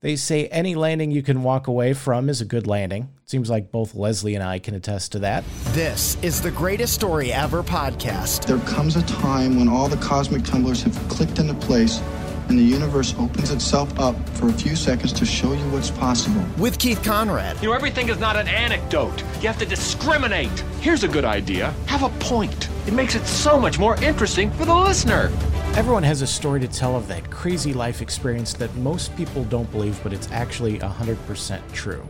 They say any landing you can walk away from is a good landing. Seems like both Leslie and I can attest to that. This is the Greatest Story Ever podcast. There comes a time when all the cosmic tumblers have clicked into place and the universe opens itself up for a few seconds to show you what's possible. With Keith Conrad. You know, everything is not an anecdote. You have to discriminate. Here's a good idea have a point. It makes it so much more interesting for the listener. Everyone has a story to tell of that crazy life experience that most people don't believe, but it's actually 100% true.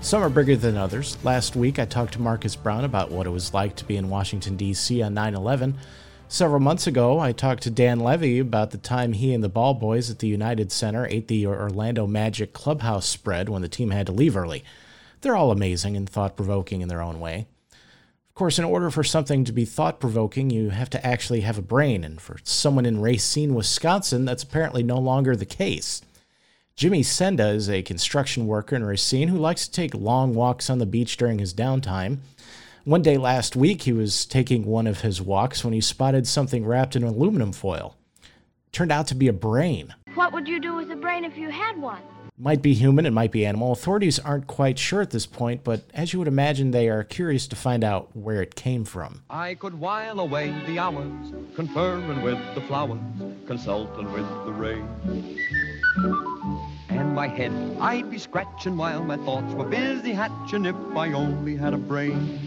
Some are bigger than others. Last week, I talked to Marcus Brown about what it was like to be in Washington, D.C. on 9 11. Several months ago, I talked to Dan Levy about the time he and the Ball Boys at the United Center ate the Orlando Magic clubhouse spread when the team had to leave early. They're all amazing and thought provoking in their own way. Of course, in order for something to be thought provoking, you have to actually have a brain, and for someone in Racine, Wisconsin, that's apparently no longer the case. Jimmy Senda is a construction worker in Racine who likes to take long walks on the beach during his downtime. One day last week, he was taking one of his walks when he spotted something wrapped in aluminum foil. It turned out to be a brain. What would you do with a brain if you had one? Might be human, it might be animal. Authorities aren't quite sure at this point, but as you would imagine, they are curious to find out where it came from. I could while away the hours, conferring with the flowers, consulting with the rain. And my head I'd be scratching while my thoughts were busy hatching if I only had a brain.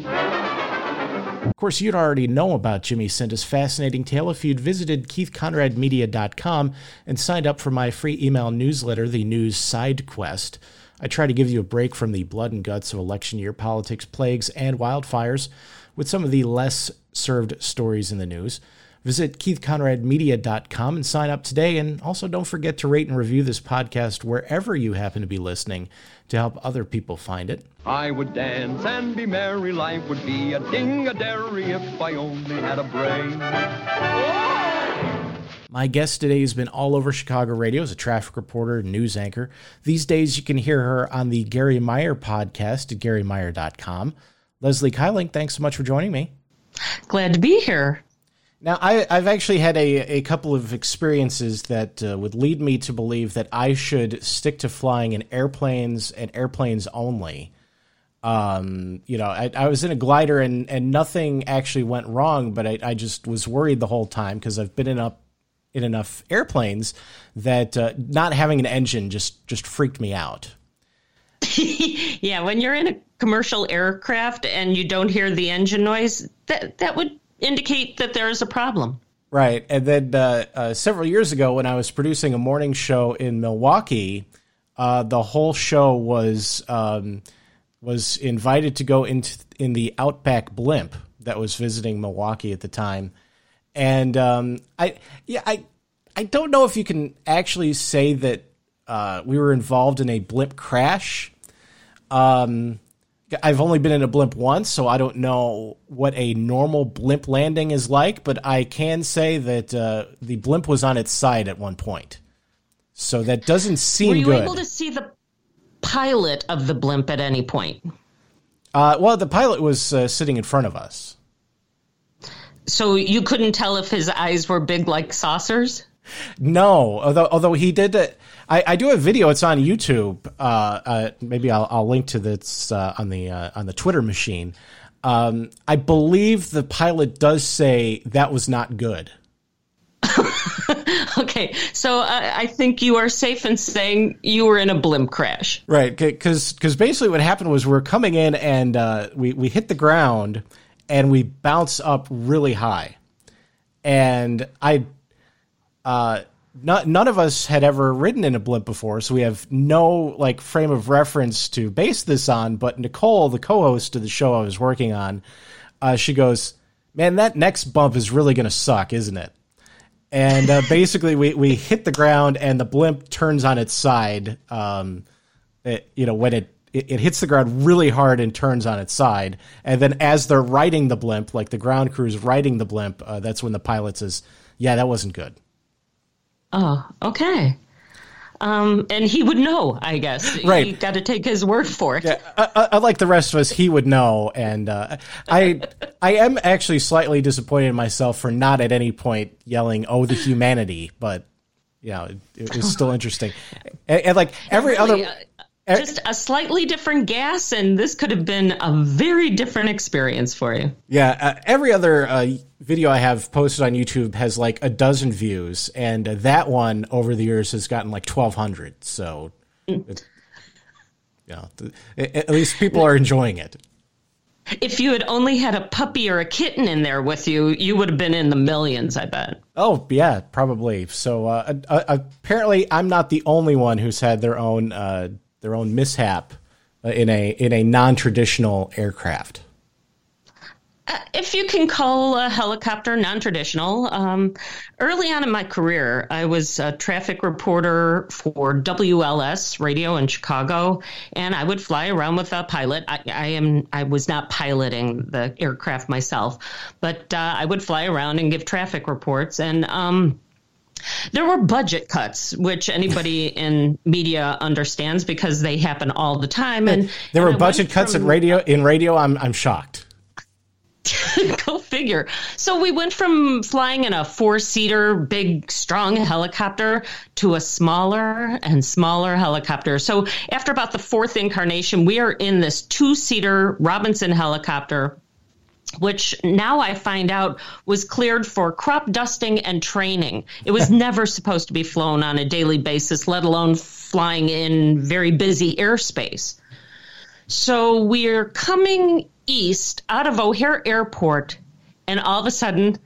Of course, you'd already know about Jimmy Senda's fascinating tale if you'd visited keithconradmedia.com and signed up for my free email newsletter, The News Side Quest. I try to give you a break from the blood and guts of election year politics, plagues, and wildfires with some of the less served stories in the news. Visit keithconradmedia.com and sign up today. And also don't forget to rate and review this podcast wherever you happen to be listening to help other people find it. I would dance and be merry. Life would be a ding a dairy if I only had a brain. My guest today has been all over Chicago radio as a traffic reporter and news anchor. These days, you can hear her on the Garry Meier podcast at GarryMeier.com. Leslie Keiling, thanks so much for joining me. Glad to be here. Now, I, have actually had a, a couple of experiences that uh, would lead me to believe that I should stick to flying in airplanes and airplanes only. Um, you know, I, I, was in a glider and, and nothing actually went wrong, but I, I just was worried the whole time because I've been in up in enough airplanes that uh, not having an engine just just freaked me out. yeah, when you're in a commercial aircraft and you don't hear the engine noise, that that would indicate that there is a problem. Right. And then uh, uh, several years ago, when I was producing a morning show in Milwaukee, uh, the whole show was um, was invited to go into in the Outback blimp that was visiting Milwaukee at the time, and um, I yeah I I don't know if you can actually say that uh, we were involved in a blimp crash. Um, I've only been in a blimp once, so I don't know what a normal blimp landing is like, but I can say that uh, the blimp was on its side at one point. So that doesn't seem Were you good. able to see the pilot of the blimp at any point? Uh, well, the pilot was uh, sitting in front of us. So you couldn't tell if his eyes were big like saucers? No, although although he did it, I, I do a video. It's on YouTube. Uh, uh, maybe I'll, I'll link to this uh, on the uh, on the Twitter machine. Um, I believe the pilot does say that was not good. okay, so uh, I think you are safe in saying you were in a blimp crash, right? Because because basically what happened was we are coming in and uh, we we hit the ground and we bounce up really high, and I uh, not, none of us had ever ridden in a blimp before, so we have no like frame of reference to base this on. But Nicole, the co-host of the show I was working on, uh, she goes, "Man, that next bump is really going to suck, isn't it?" And uh, basically, we we hit the ground, and the blimp turns on its side. Um, it, you know, when it, it it hits the ground really hard and turns on its side, and then as they're riding the blimp, like the ground crew's riding the blimp, uh, that's when the pilot says, "Yeah, that wasn't good." Oh, okay. Um, and he would know, I guess. Right. You got to take his word for it. Yeah, unlike the rest of us, he would know, and uh, I, I am actually slightly disappointed in myself for not at any point yelling "Oh, the humanity!" But you know, it, it was still interesting. And, and like every Really, other, uh, just a slightly different gas, and this could have been a very different experience for you. yeah, uh, every other uh, video I have posted on YouTube has like a dozen views, and uh, that one over the years has gotten like twelve hundred. So, it's, you know, th- at at least people are enjoying it. If you had only had a puppy or a kitten in there with you, you would have been in the millions, I bet. Oh yeah, probably. So uh, uh, apparently, I'm not the only one who's had their own uh, their own mishap uh, in a in a non traditional aircraft. If you can call a helicopter non traditional, um, early on in my career, I was a traffic reporter for WLS radio in Chicago, and I would fly around with a pilot. I, I am I was not piloting the aircraft myself, but uh, I would fly around and give traffic reports. And um, there were budget cuts, which anybody in media understands because they happen all the time. And There and were budget cuts in from- radio. In radio, I'm I'm shocked. Go figure. So we went from flying in a four seater, big, strong helicopter to a smaller and smaller helicopter. So after about the fourth incarnation, we are in this two seater Robinson helicopter. Which now I find out was cleared for crop dusting and training. It was never supposed to be flown on a daily basis, let alone flying in very busy airspace. So we're coming east out of O'Hare Airport, and all of a sudden,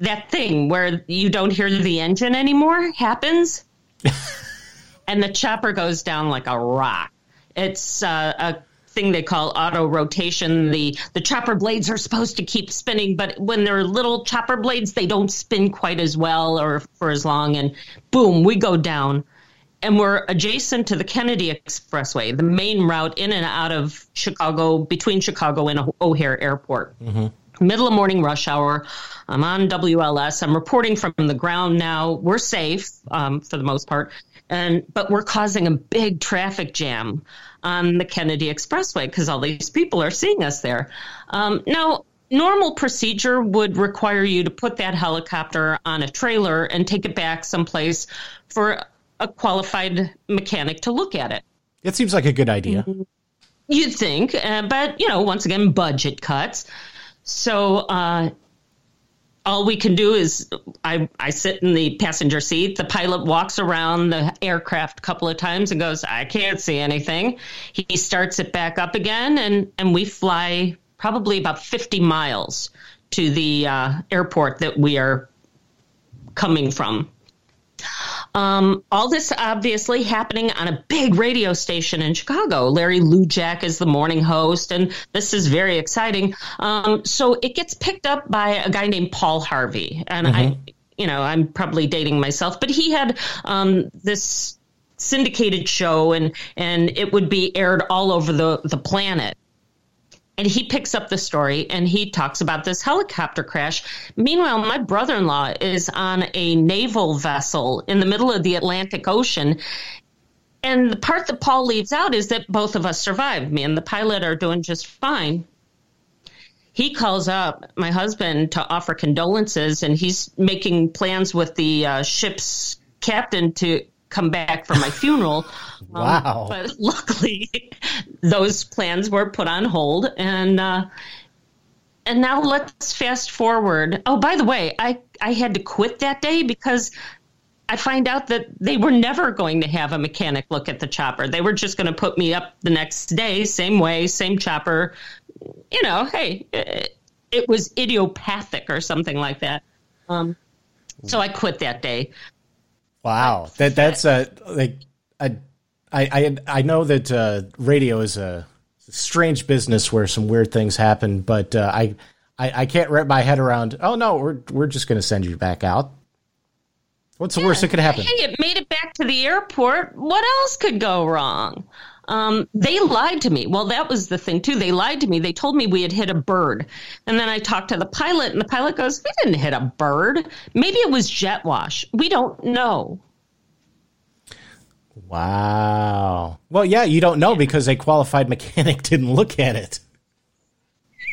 that thing where you don't hear the engine anymore happens, and the chopper goes down like a rock. It's uh, a thing they call auto rotation. The the chopper blades are supposed to keep spinning, but when they're little chopper blades, they don't spin quite as well or for as long. And boom, we go down and we're adjacent to the Kennedy Expressway, the main route in and out of Chicago, between Chicago and O'Hare Airport. Middle of morning rush hour. I'm on WLS. I'm reporting from the ground now. We're safe um, for the most part, and but we're causing a big traffic jam on the Kennedy Expressway because all these people are seeing us there. Um, now, normal procedure would require you to put that helicopter on a trailer and take it back someplace for a qualified mechanic to look at it. It seems like a good idea. You'd think, uh, but you know, once again, budget cuts. So uh, all we can do is I, I sit in the passenger seat. The pilot walks around the aircraft a couple of times and goes, "I can't see anything." He starts it back up again, and and we fly probably about fifty miles to the uh, airport that we are coming from. Um, all this obviously happening on a big radio station in Chicago. Larry Lujack is the morning host, and this is very exciting. Um, so it gets picked up by a guy named Paul Harvey, and I, you know, I'm probably dating myself, but he had um, this syndicated show, and and it would be aired all over the the planet and he picks up the story and he talks about this helicopter crash. Meanwhile, my brother in law is on a naval vessel in the middle of the Atlantic Ocean. And the part that Paul leaves out is that both of us survived. Me and the pilot are doing just fine. He calls up my husband to offer condolences, and he's making plans with the uh, ship's captain to come back for my funeral. Um, Wow. but luckily, those plans were put on hold, and uh, and now let's fast forward. Oh, by the way, I I had to quit that day because I find out that they were never going to have a mechanic look at the chopper. They were just going to put me up the next day, same way, same chopper. You know, hey, it, it was idiopathic or something like that. Um, so I quit that day. Wow, that that's a like a, I I I know that uh, radio is a strange business where some weird things happen, but uh, I, I I can't wrap my head around. Oh no, we're we're just going to send you back out. What's the worst that could happen? Hey, it made it back to the airport. What else could go wrong? Um, they lied to me. Well, that was the thing too. They lied to me. They told me we had hit a bird, and then I talked to the pilot, and the pilot goes, "We didn't hit a bird. Maybe it was jet wash. We don't know." Wow. Well, yeah, you don't know because a qualified mechanic didn't look at it.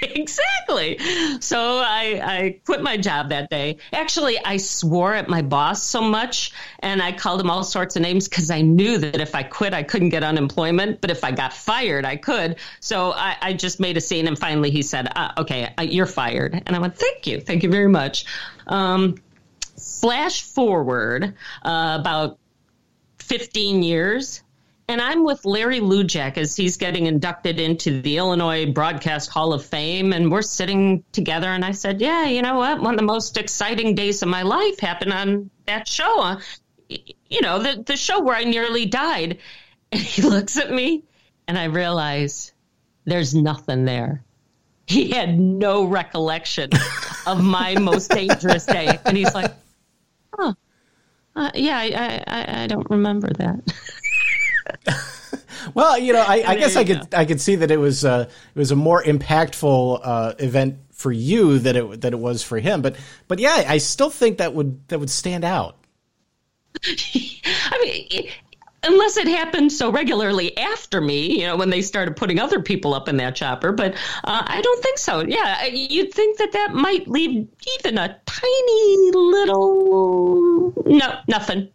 exactly. So I, I quit my job that day. Actually, I swore at my boss so much and I called him all sorts of names because I knew that if I quit, I couldn't get unemployment. But if I got fired, I could. So I, I just made a scene and finally he said, uh, okay, uh, you're fired. And I went, thank you. Thank you very much. Um, flash forward uh, about 15 years and I'm with Larry Lujack as he's getting inducted into the Illinois Broadcast Hall of Fame. And we're sitting together. And I said, Yeah, you know what? One of the most exciting days of my life happened on that show. Uh, you know, the, the show where I nearly died. And he looks at me, and I realize there's nothing there. He had no recollection of my most dangerous day. And he's like, Oh, uh, yeah, I, I, I don't remember that. well, you know, I, I guess I could. I could see that it was uh, it was a more impactful uh, event for you that it that it was for him. But but yeah, I still think that would that would stand out. I mean, unless it happened so regularly after me, you know, when they started putting other people up in that chopper. But uh, I don't think so. Yeah, you'd think that that might leave even a tiny little no nothing.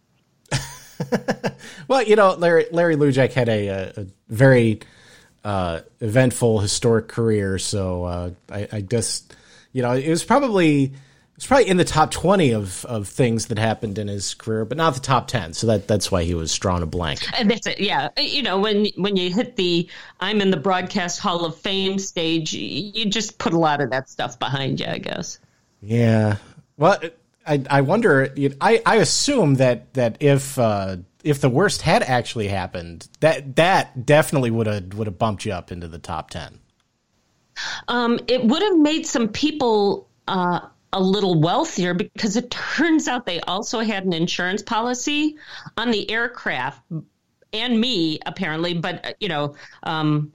well, you know, Larry Larry Lujack had a, a, very uh, eventful historic career, so uh, I, I just, you know, it was probably it was probably in the top twenty of, of things that happened in his career, but not the top ten. So that that's why he was drawn a blank. And that's it. Yeah, you know, when when you hit the I'm in the Broadcast Hall of Fame stage, you just put a lot of that stuff behind you, I guess. Yeah. Well, I, I wonder. I, I assume that that if uh, if the worst had actually happened, that that definitely would have would have bumped you up into the top ten. Um, it would have made some people uh, a little wealthier because it turns out they also had an insurance policy on the aircraft and me apparently, but uh, you know, um,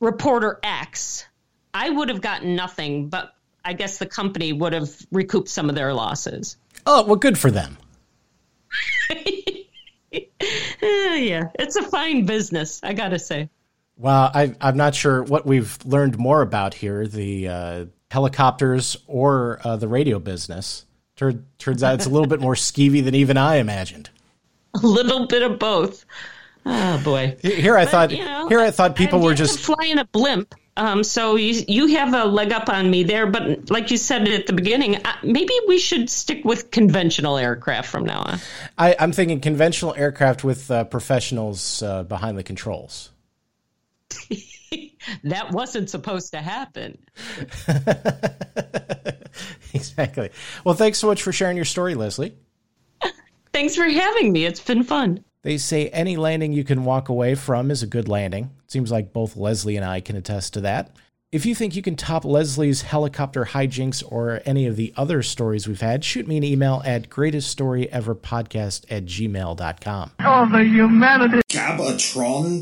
reporter X. I would have gotten nothing, but I guess the company would have recouped some of their losses. Oh, well, good for them. yeah, it's a fine business, I got to say. Well, I, am not sure what we've learned more about here the uh, helicopters or uh, the radio business. Tur- turns out it's a little bit more skeevy than even I imagined. A little bit of both. Oh boy! Here I but, thought. You know, here I thought people were just flying a blimp. Um, so you you have a leg up on me there, but like you said at the beginning, uh, maybe we should stick with conventional aircraft from now on. I, am thinking conventional aircraft with uh, professionals uh, behind the controls. that wasn't supposed to happen. exactly. Well, thanks so much for sharing your story, Leslie. thanks for having me. It's been fun. They say any landing you can walk away from is a good landing. Seems like both Leslie and I can attest to that. If you think you can top Leslie's helicopter hijinks or any of the other stories we've had, shoot me an email at greateststoryeverpodcast at gmail.com. Oh, the humanity. Gabatron?